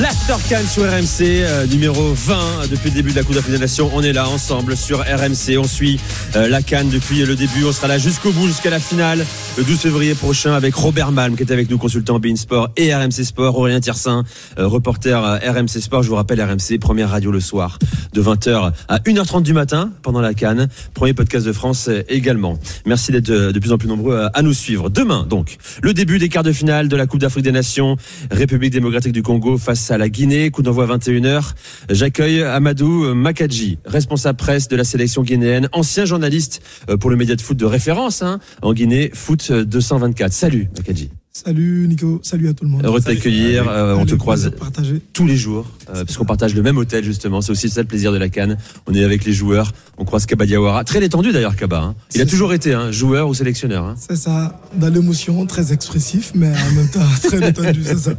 L'Aftercan sur RMC, euh, numéro 20 depuis le début de la Coupe d'Afrique des Nations. On est là ensemble sur RMC. On suit euh, la Cannes depuis le début. On sera là jusqu'au bout, jusqu'à la finale, le 12 février prochain avec Robert Malm qui est avec nous, consultant Bein Sport et RMC Sport. Aurélien Tiersin, euh, reporter RMC Sport. Je vous rappelle RMC, première radio le soir de 20h à 1h30 du matin pendant la Cannes. Premier podcast de France également. Merci d'être de plus en plus nombreux à nous suivre. Demain, donc, le début des quarts de finale de la Coupe d'Afrique des Nations, République démocratique du Congo face à la Guinée. Coup d'envoi 21h. J'accueille Amadou Makadji, responsable presse de la sélection guinéenne, ancien journaliste euh, pour le média de foot de référence hein, en Guinée, Foot 224. Salut Makadji. Salut Nico, salut à tout le monde. Heureux de t'accueillir, euh, on te croise tous les jours, euh, puisqu'on partage le même hôtel justement, c'est aussi ça le plaisir de la Cannes. On est avec les joueurs, on croise Kaba Diawara, très détendu d'ailleurs Kaba. Hein. Il a toujours été hein, joueur ou sélectionneur. Hein. C'est ça, dans l'émotion, très expressif, mais en même temps très détendu, c'est ça.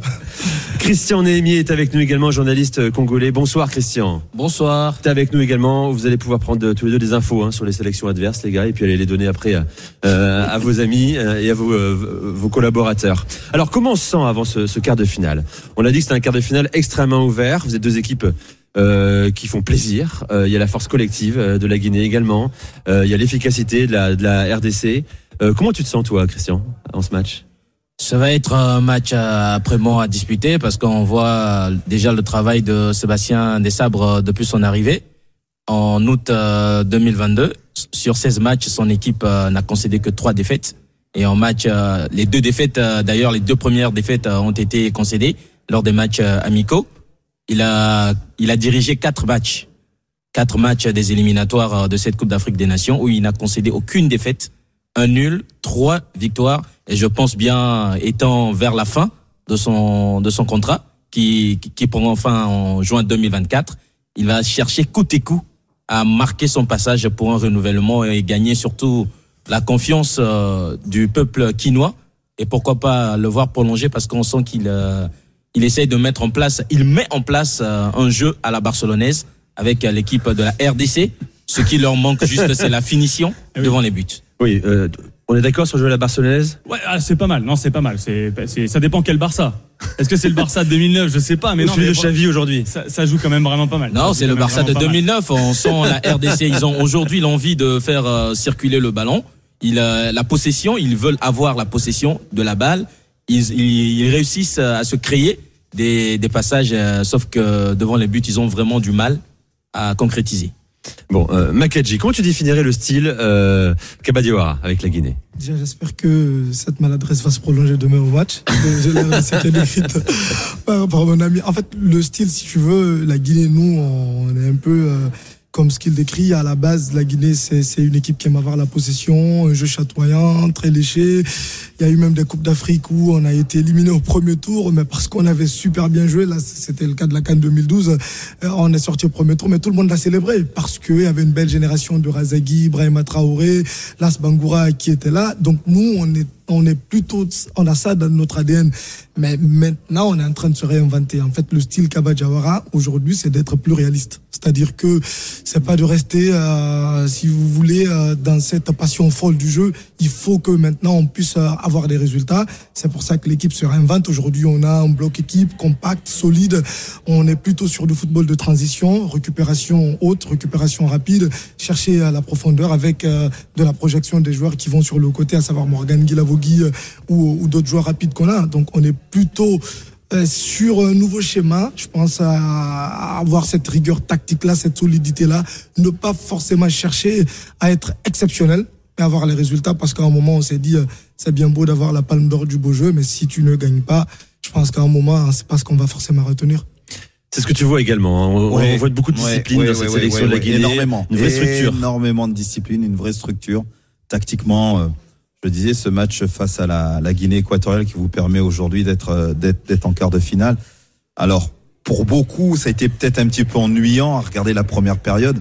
Christian Néhémier est avec nous également, journaliste congolais. Bonsoir Christian. Bonsoir. Tu es avec nous également, vous allez pouvoir prendre tous les deux des infos hein, sur les sélections adverses les gars, et puis aller les donner après euh, à vos amis et à vos, vos collaborateurs. Alors, comment on se sent avant ce, quart de finale? On a dit que c'était un quart de finale extrêmement ouvert. Vous êtes deux équipes euh, qui font plaisir. Euh, il y a la force collective euh, de la Guinée également. il y a l'efficacité de la, de la RDC. comment tu te sens, toi, Christian, en ce match? Ça va être un match après-moi à disputer parce qu'on voit déjà le travail de Sébastien Desabres depuis son arrivée en août 2022. Sur 16 matchs, son équipe n'a concédé que 3 défaites. Et en match, euh, les deux défaites, euh, d'ailleurs, les deux premières défaites euh, ont été concédées lors des matchs amicaux. Il a, il a dirigé quatre matchs, quatre matchs des éliminatoires de cette Coupe d'Afrique des Nations où il n'a concédé aucune défaite, un nul, trois victoires. Et je pense bien, étant vers la fin de son de son contrat, qui qui prend fin en juin 2024, il va chercher coûte et coup à marquer son passage pour un renouvellement et gagner surtout la confiance euh, du peuple quinois et pourquoi pas le voir prolonger parce qu'on sent qu'il euh, il essaye de mettre en place, il met en place euh, un jeu à la barcelonaise avec l'équipe de la RDC. Ce qui leur manque juste, c'est la finition eh devant les buts. Oui, on est d'accord sur jouer à la Barcelonaise? Ouais, ah, c'est pas mal. Non, c'est pas mal. C'est, ça dépend quel Barça. Est-ce que c'est le Barça de 2009 Je sais pas, mais non. Celui de Xavi aujourd'hui. Ça, joue quand même vraiment pas mal. Non, c'est le Barça de 2009. On sent la RDC. Ils ont aujourd'hui l'envie de faire circuler le ballon il la possession, ils veulent avoir la possession de la balle. Ils, ils, réussissent à se créer des, des passages, euh, sauf que devant les buts, ils ont vraiment du mal à concrétiser. Bon, euh, Makadji, comment tu définirais le style euh, avec la Guinée? J'espère que cette maladresse va se prolonger demain au match. Décrite par, par, mon ami. En fait, le style, si tu veux, la Guinée, nous, on est un peu... Euh, comme ce qu'il décrit, à la base, la Guinée, c'est une équipe qui aime avoir la possession, un jeu chatoyant, très léché. Il y a eu même des Coupes d'Afrique où on a été éliminé au premier tour, mais parce qu'on avait super bien joué, là, c'était le cas de la Cannes 2012, euh, on est sorti au premier tour, mais tout le monde l'a célébré parce qu'il y avait une belle génération de Razagui, Ibrahima Traoré, Las Bangoura qui était là. Donc nous, on est on est plutôt, on a ça dans notre ADN. Mais maintenant, on est en train de se réinventer. En fait, le style Kabadjawara, aujourd'hui, c'est d'être plus réaliste. C'est-à-dire que c'est pas de rester, euh, si vous voulez, euh, dans cette passion folle du jeu. Il faut que maintenant on puisse euh, avoir des résultats. C'est pour ça que l'équipe se réinvente. Aujourd'hui, on a un bloc équipe compact, solide. On est plutôt sur du football de transition, récupération haute, récupération rapide, chercher à la profondeur avec de la projection des joueurs qui vont sur le côté, à savoir Morgan Guilavo euh, ou, d'autres joueurs rapides qu'on a. Donc on est plutôt euh, sur un nouveau schéma. Je pense à, avoir cette rigueur tactique-là, cette solidité-là. Ne pas forcément chercher à être exceptionnel, mais avoir les résultats. Parce qu'à un moment, on s'est dit, euh, c'est bien beau d'avoir la palme d'or du beau jeu, mais si tu ne gagnes pas, je pense qu'à un moment, c'est pas ce qu'on va forcément retenir. C'est ce que tu vois également. Hein. On, voit beaucoup de discipline dans cette sélection de la Guinée. Énormément. Une vraie structure. Énormément de discipline, une vraie structure. Tactiquement, je disais, ce match face à la, la Guinée équatoriale qui vous permet aujourd'hui d'être euh, d'être en quart de finale. Alors, pour beaucoup, ça a été peut-être un petit peu ennuyant à regarder la première période.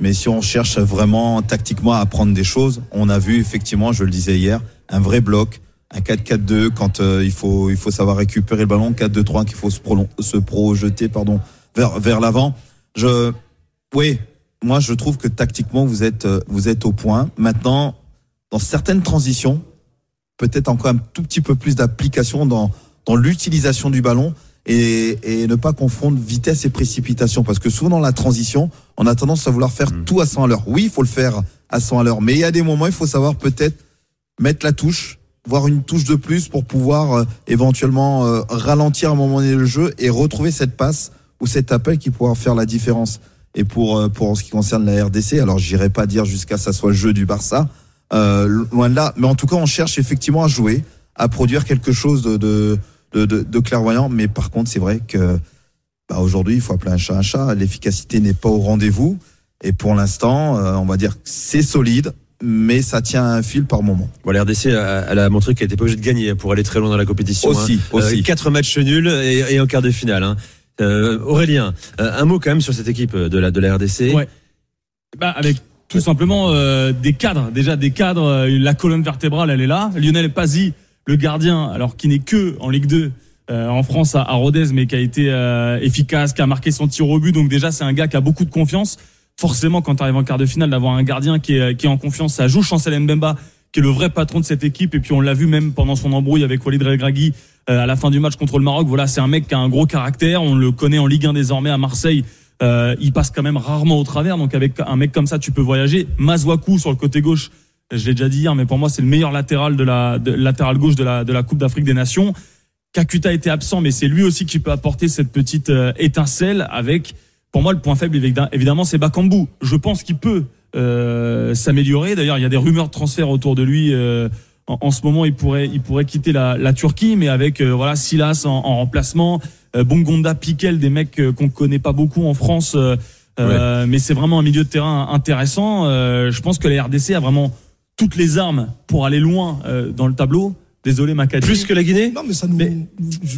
Mais si on cherche vraiment tactiquement à apprendre des choses, on a vu effectivement, je le disais hier, un vrai bloc, un 4-4-2 quand euh, il faut il faut savoir récupérer le ballon, 4-2-3 qu'il faut se, se projeter pardon vers vers l'avant. Je oui, moi je trouve que tactiquement vous êtes euh, vous êtes au point. Maintenant dans certaines transitions, peut-être encore un tout petit peu plus d'application dans dans l'utilisation du ballon et, et ne pas confondre vitesse et précipitation parce que souvent dans la transition, on a tendance à vouloir faire tout à 100 à l'heure. Oui, il faut le faire à 100 à l'heure, mais il y a des moments, il faut savoir peut-être mettre la touche, voire une touche de plus pour pouvoir euh, éventuellement euh, ralentir à un moment donné le jeu et retrouver cette passe ou cet appel qui pourra faire la différence. Et pour euh, pour ce qui concerne la RDC, alors j'irai pas dire jusqu'à ça soit le jeu du Barça, euh, loin de là, mais en tout cas on cherche effectivement à jouer, à produire quelque chose de de, de, de- de clairvoyant. Mais par contre c'est vrai que bah, aujourd'hui il faut appeler un chat un chat. L'efficacité n'est pas au rendez-vous et pour l'instant euh, on va dire que c'est solide, mais ça tient à un fil par moment. Bon, la RDC, elle a montré qu'elle était pas obligée de gagner pour aller très loin dans la compétition. Aussi, hein. aussi. Euh, quatre matchs nuls et, et en quart de finale. hein. Euh, Aurélien, un mot quand même sur cette équipe de la, de la RDC. Ouais. Bah, avec tout simplement euh, des cadres, déjà des cadres, euh, la colonne vertébrale, elle est là. Lionel Pazzi, le gardien, alors qui n'est que en Ligue 2 euh, en France à, à Rodez, mais qui a été euh, efficace, qui a marqué son tir au but. Donc déjà, c'est un gars qui a beaucoup de confiance. Forcément, quand tu arrives en quart de finale, d'avoir un gardien qui est, qui est en confiance, ça joue Chancel Mbemba, qui est le vrai patron de cette équipe. Et puis on l'a vu même pendant son embrouille avec Walid Regragui euh, à la fin du match contre le Maroc. Voilà, c'est un mec qui a un gros caractère. On le connaît en Ligue 1 désormais à Marseille. Euh, il passe quand même rarement au travers. Donc avec un mec comme ça, tu peux voyager. Mazouakou sur le côté gauche, je l'ai déjà dit hier, mais pour moi c'est le meilleur latéral de la de, gauche de la Coupe d'Afrique des Nations. Kakuta était absent, mais c'est lui aussi qui peut apporter cette petite euh, étincelle avec. Pour moi, le point faible, évidemment, évidemment, c'est Bakambu. Je pense qu'il peut euh, s'améliorer. D'ailleurs, il y a des rumeurs de transfert autour de lui. En, en ce moment, il pourrait, il pourrait quitter la, la Turquie, mais avec euh, voilà Silas en, en remplacement, euh, Bongonda, Piquel, des mecs euh, qu'on connaît pas beaucoup en France. euh, euh, Mais c'est vraiment un milieu de terrain intéressant. Euh, je pense que la RDC a vraiment toutes les armes pour aller loin euh, dans le tableau. Désolé, Macadi. Plus que la Guinée Non, mais ça nous. Mais-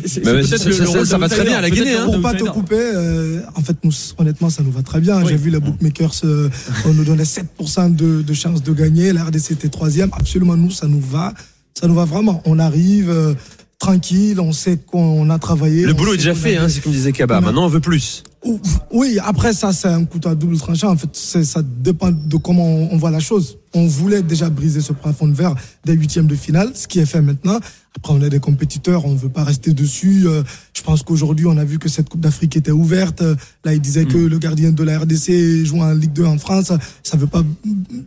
C'est- c'est ça- le- va très bien à la Guinée, hein. Pour pas te couper, euh, en fait, nous, honnêtement, ça nous va très bien. Oui. J'ai vu la bookmakers, euh, on nous donnait 7% de, de chances de gagner. La RDC était troisième. Absolument, nous, ça nous va. Ça nous va vraiment. On arrive euh, tranquille, on sait qu'on a travaillé. Le boulot est déjà fait, hein, c'est comme disait Kaba. on a- Maintenant, on veut plus. Ou- Oui, après ça, c'est un couteau à double tranchant. En fait, c'est- ça dépend de comment on voit la chose. On voulait déjà briser ce plafond de verre des huitièmes de finale, ce qui est fait maintenant. Après, on est des compétiteurs, on ne veut pas rester dessus. Euh, Je pense qu'aujourd'hui, on a vu que cette Coupe d'Afrique était ouverte. Là, il disait que le gardien de la RDC joue en Ligue 2 en France. Ça ne veut pas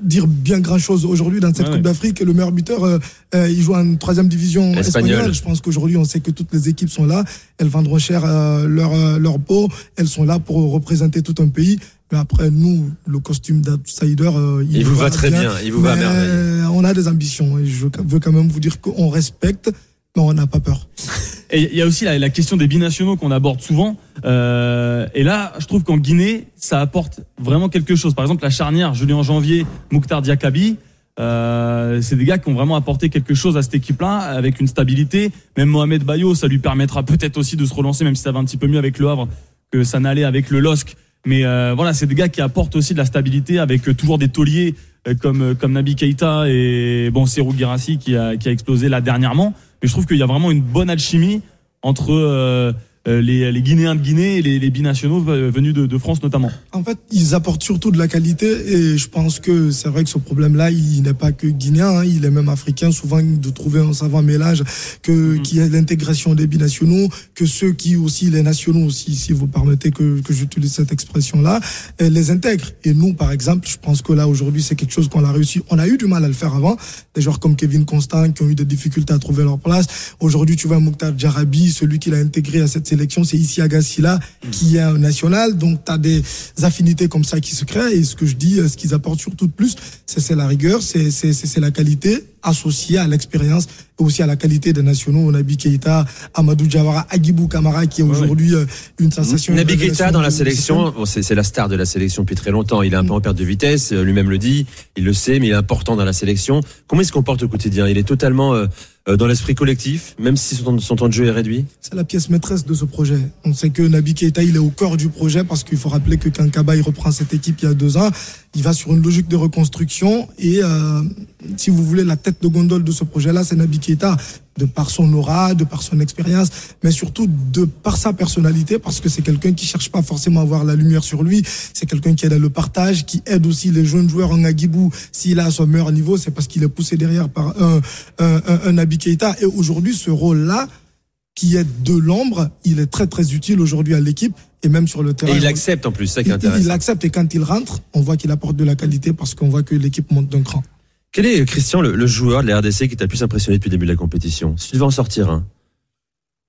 dire bien grand-chose aujourd'hui dans cette Ouais, Coupe ouais. d'Afrique. Le meilleur buteur, euh, euh, il joue en troisième division Espagnol. espagnole. Je pense qu'aujourd'hui, on sait que toutes les équipes sont là. Elles vendront cher euh, leur, leur peau. Elles sont là pour représenter tout un pays. Mais après, nous, le costume d'outsider, euh, Il nous vous va très bien, il vous va à Mais merveille. On a des ambitions. Et je veux quand même vous dire qu'on respecte, mais on n'a pas peur. Et il y a aussi la, la question des binationaux qu'on aborde souvent. Euh, et là, je trouve qu'en Guinée, ça apporte vraiment quelque chose. Par exemple, la charnière Julien Janvier, Mouktar Diakabi, euh, c'est des gars qui ont vraiment apporté quelque chose à cette équipe-là, avec une stabilité. Même Mohamed Bayo, ça lui permettra peut-être aussi de se relancer, même si ça va un petit peu mieux avec le Havre que ça n'allait avec le LOSC. Mais euh, voilà, c'est des gars qui apportent aussi de la stabilité avec euh, toujours des tauliers euh, comme euh, comme Nabi Keita et bon Serou Girassi qui a qui a explosé là dernièrement. Mais je trouve qu'il y a vraiment une bonne alchimie entre les, les Guinéens de Guinée et les, les binationaux euh, venus de, de France notamment. En fait, ils apportent surtout de la qualité et je pense que c'est vrai que ce problème-là, il n'est pas que guinéen, hein, il est même africain. Souvent, de trouver un savant mélange que qui est l'intégration des binationaux, que ceux qui aussi les nationaux aussi, si vous permettez que que j'utilise cette expression-là, euh, les intègrent. Et nous, par exemple, je pense que là aujourd'hui, c'est quelque chose qu'on a réussi. On a eu du mal à le faire avant. Des joueurs comme Kevin Constant qui ont eu des difficultés à trouver leur place. Aujourd'hui, tu vois Mokhtar Djarabi, celui qui l'a intégré à cette sélection, c'est Issy Agassila qui est un national. Donc, tu as des affinités comme ça qui se créent. Et ce que je dis, euh, ce qu'ils apportent surtout de plus, c'est la rigueur, c'est la qualité associée à l'expérience et aussi à la qualité des nationaux. Nabi Keita, Amadou Diawara, Agibou Kamara qui est aujourd'hui euh, une sensation. Nabi Keita dans la sélection, bon, c'est la star de la sélection depuis très longtemps. Il est un peu en perte de vitesse, euh, lui-même le dit, il le sait, mais il est important dans la sélection. Comment il se comporte au quotidien? Il est totalement euh, dans l'esprit collectif, même si son, temps- de jeu est réduit. C'est la pièce maîtresse de ce projet. On sait que Nabi Keita, il est au cœur du projet parce qu'il faut rappeler que quand Kaba il reprend cette équipe il y a deux ans, il va sur une logique de reconstruction et euh, si vous voulez la tête de gondole de ce projet-là, c'est Nabi Keita de par son aura, de par son expérience, mais surtout de par sa personnalité, parce que c'est quelqu'un qui cherche pas forcément à avoir la lumière sur lui. C'est quelqu'un qui est dans le partage, qui aide aussi les jeunes joueurs en Agibou. S'il a à son meilleur niveau, c'est parce qu'il est poussé derrière par un, un, un, un Nabi Keita. Et aujourd'hui, ce rôle-là, qui est de l'ombre, il est très très utile aujourd'hui à l'équipe et même sur le terrain. Et il accepte en plus, ça qui est Il, intéressant. il accepte et quand il rentre, on voit qu'il apporte de la qualité parce qu'on voit que l'équipe monte d'un cran. Quel est, Christian, le, le joueur de la RDC qui t'a le plus impressionné depuis le début de la compétition? Si tu devais en sortir un.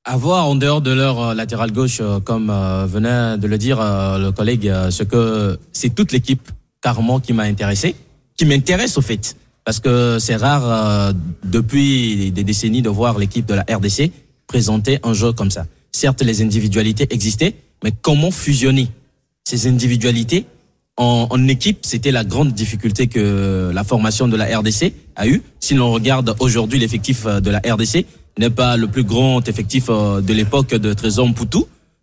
avoir en dehors de leur euh, latéral gauche, euh, comme euh, venait de le dire euh, le collègue, euh, ce que c'est toute l'équipe carrément qui m'a intéressé, qui m'intéresse au fait, parce que c'est rare euh, depuis des décennies de voir l'équipe de la RDC présenter un jeu comme ça. Certes, les individualités existaient, mais comment fusionner ces individualités en, en équipe? C'était la grande difficulté que la formation de la RDC a eu. Si l'on regarde aujourd'hui l'effectif euh, de la RDC, n'est pas le plus grand effectif euh, de l'époque de Trésor Mputu,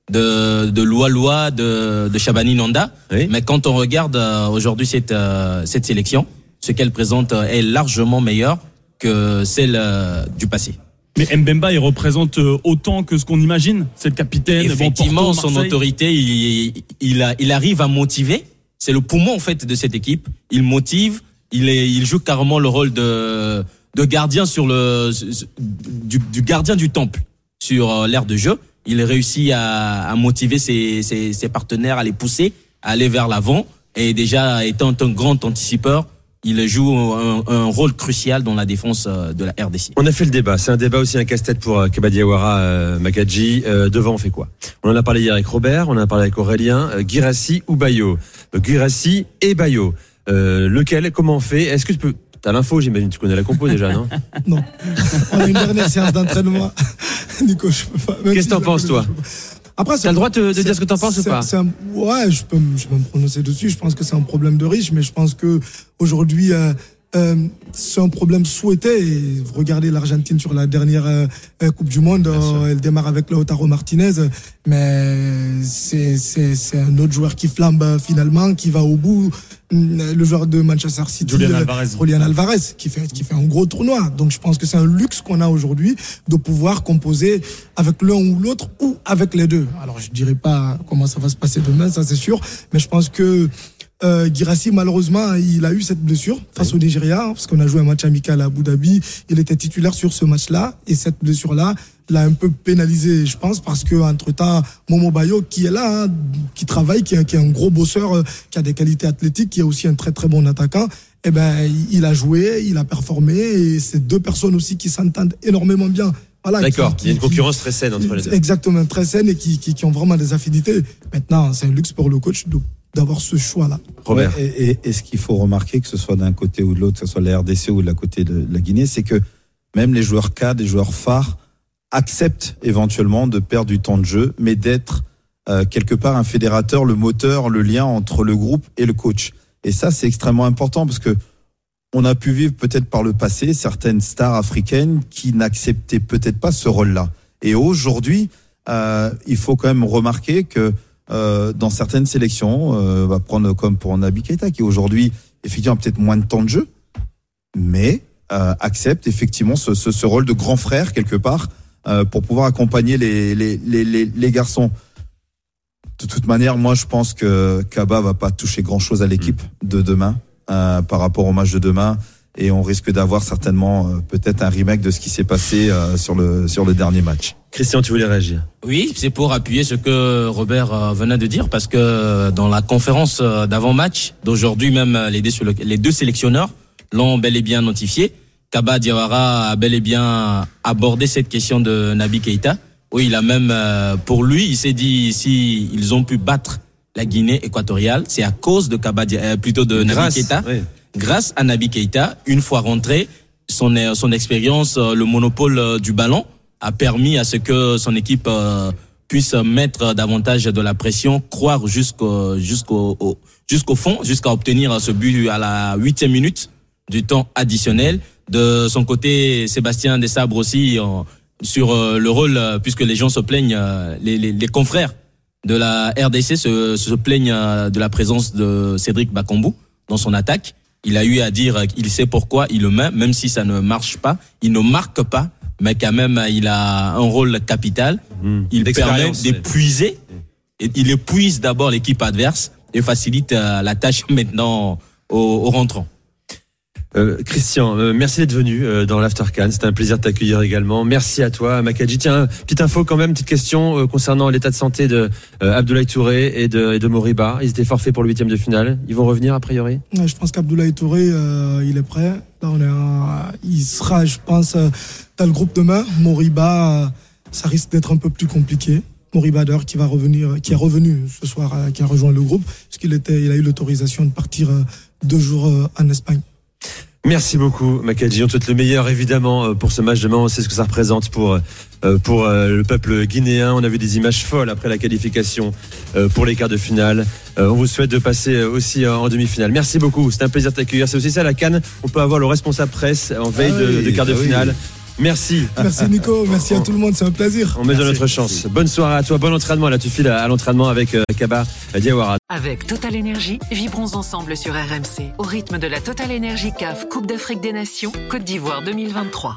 de, de Loa de, de Shabani Nanda. Oui. Mais quand on regarde euh, aujourd'hui cette, cette sélection, ce qu'elle présente est largement meilleur que celle du passé. Mais Mbemba, il représente euh, autant que ce qu'on imagine. C'est le capitaine. bon, Effectivement, Porto, son autorité, il, il, a- il arrive à motiver. C'est le poumon en fait de cette équipe. Il motive. Il, est, il joue carrément le rôle de, de gardien sur le du, du gardien du temple sur euh, l'aire de jeu. Il réussit à, à motiver ses, ses, ses partenaires, à les pousser, à aller vers l'avant. Et déjà étant un grand anticipeur, il joue un, un rôle crucial dans la défense euh, de la RDC. On a fait le débat. C'est un débat aussi un casse-tête pour euh, Kabadiawara euh, Makadji. Euh, devant, on fait quoi? On en a parlé hier avec Robert, on en a parlé avec Aurélien, euh, Girassi ou Bayo? Girassi et Bayo. Euh, lequel Comment on fait? Est-ce que tu peux... T'as l'info, j'imagine. Tu connais la compo déjà, non? Non. On a une dernière séance d'entraînement. Nico, je peux pas. Qu'est-ce que t'en je- penses, toi? Après, T'as le droit de, dire ce que t'en penses ou pas un- Ouais, je peux, me- je peux me prononcer dessus. Je pense que c'est un problème de riche, mais je pense que aujourd'hui, euh, euh, c'est un problème souhaité. Et regardez l'Argentine sur la dernière euh, euh, Coupe du Monde, euh, elle démarre avec Lautaro Martinez, mais c'est c'est c'est un autre joueur qui flambe finalement, qui va au bout. Mm, Le joueur de Manchester City, Julian Alvarez. Julian Alvarez, qui fait qui fait un gros tournoi. Donc je pense que c'est un luxe qu'on a aujourd'hui de pouvoir composer avec l'un ou l'autre ou avec les deux. Alors je dirais pas comment ça va se passer demain, ça c'est sûr, mais je pense que euh, Girassi, malheureusement, il a eu cette blessure face au Nigeria, hein, parce qu'on a joué un match amical à Abu Dhabi. Il était titulaire sur ce match-là, et cette blessure-là l'a un peu pénalisé, je pense, parce que entre temps, Momo Bayo, qui est là, hein, qui travaille, qui est, qui est un gros bosseur, euh, qui a des qualités athlétiques, qui est aussi un très très bon attaquant, eh ben, il- a joué, il a performé, et c'est deux personnes aussi qui s'entendent énormément bien. Voilà, D'accord. Il y a une qui- concurrence très saine entre les deux. Exactement, très saine et qui, qui, qui ont vraiment des affinités. Maintenant, c'est un luxe pour le coach de- d'avoir ce choix-là. Robert. Ouais, et, et- et ce qu'il faut remarquer, que ce soit d'un côté ou de l'autre, que ce soit la RDC ou de la côté de la Guinée, c'est que même les joueurs cadres, les joueurs phares, acceptent éventuellement de perdre du temps de jeu, mais d'être euh, quelque part un fédérateur, le moteur, le lien entre le groupe et le coach. Et ça, c'est extrêmement important parce que on a pu vivre peut-être par le passé certaines stars africaines qui n'acceptaient peut-être pas ce rôle-là. Et aujourd'hui, euh, il faut quand même remarquer que euh, dans certaines sélections, euh, on va prendre comme pour Nabi Keita, qui aujourd'hui effectivement a peut-être moins de temps de jeu, mais euh, accepte effectivement ce, ce, ce rôle de grand frère quelque part euh, pour pouvoir accompagner les, les, les, les, les garçons. De toute manière, moi je pense que Kaba va pas toucher grand-chose à l'équipe de demain euh, par rapport au match de demain et on risque d'avoir certainement euh, peut-être un remake de ce qui s'est passé euh, sur le sur le dernier match. Christian, tu voulais réagir Oui, c'est pour appuyer ce que Robert euh, venait de dire, parce que euh, dans la conférence euh, d'avant-match d'aujourd'hui, même les deux, sélectionneurs l'ont bel et bien notifié. Kaba Diawara a bel et bien abordé cette question de Nabi Keita. Oui, il a même, pour lui, il s'est dit si ils ont pu battre la Guinée équatoriale, c'est à cause de Kaba, plutôt de Nabi Grâce, Keita oui. grâce à Nabi Keita, une fois rentré, son, son expérience, le monopole du ballon a permis à ce que son équipe euh, puisse mettre davantage de la pression, croire jusqu'au jusqu'au au- jusqu'au fond, jusqu'à obtenir ce but à la huitième minute du temps additionnel. De son côté, Sébastien Desabre aussi euh, sur euh, le rôle, puisque les gens se plaignent, les, les, les confrères de la RDC se, se plaignent de la présence de Cédric Bakambu dans son attaque. Il a eu à dire qu'il sait pourquoi il le met, même si ça ne marche pas. Il ne marque pas mais quand même, il a un rôle capital. Mmh. Il permet d'épuiser. Il épuise d'abord l'équipe adverse et facilite euh, la tâche maintenant au, au rentrant. Euh, Christian, euh, merci d'être venu euh, dans l'After Cannes. C'était un plaisir de t'accueillir également. Merci à toi, Makadji. Tiens, petite info quand même, petite question euh, concernant l'état de santé de euh, Abdoulaye Touré et de, et de Moriba. Ils étaient forfaits pour le huitième de finale. Ils vont revenir a priori? Je pense qu'Abdoulaye Touré, euh, il est prêt. Là, on est il sera, je pense, dans le groupe demain. Moriba, ça risque d'être un peu plus compliqué. Moriba d'ailleurs qui va revenir, qui est revenu ce soir, qui a rejoint le groupe, parce qu'il était, il a eu l'autorisation de partir deux jours en Espagne. Merci beaucoup, Makadji. On te souhaite le meilleur, évidemment, euh, pour ce match demain. On sait ce que ça représente pour, euh, pour euh, le peuple guinéen. On a vu des images folles après la qualification pour les quarts de finale. On vous souhaite de passer aussi en demi-finale. Merci beaucoup. C'était un plaisir de t'accueillir. C'est aussi ça, la Cannes. On peut avoir le responsable presse en veille Ah de, oui, de quart de ah oui. Merci. Merci Nico, merci à tout le monde, c'est un plaisir. On met de notre chance. Bonne soirée à toi. Bon entraînement. Là, tu files à, à l'entraînement avec euh, Kaba Diawara. Avec Total Énergie, vibrons ensemble sur RMC au rythme de la Total Énergie CAF Coupe d'Afrique des Nations Côte d'Ivoire 2023.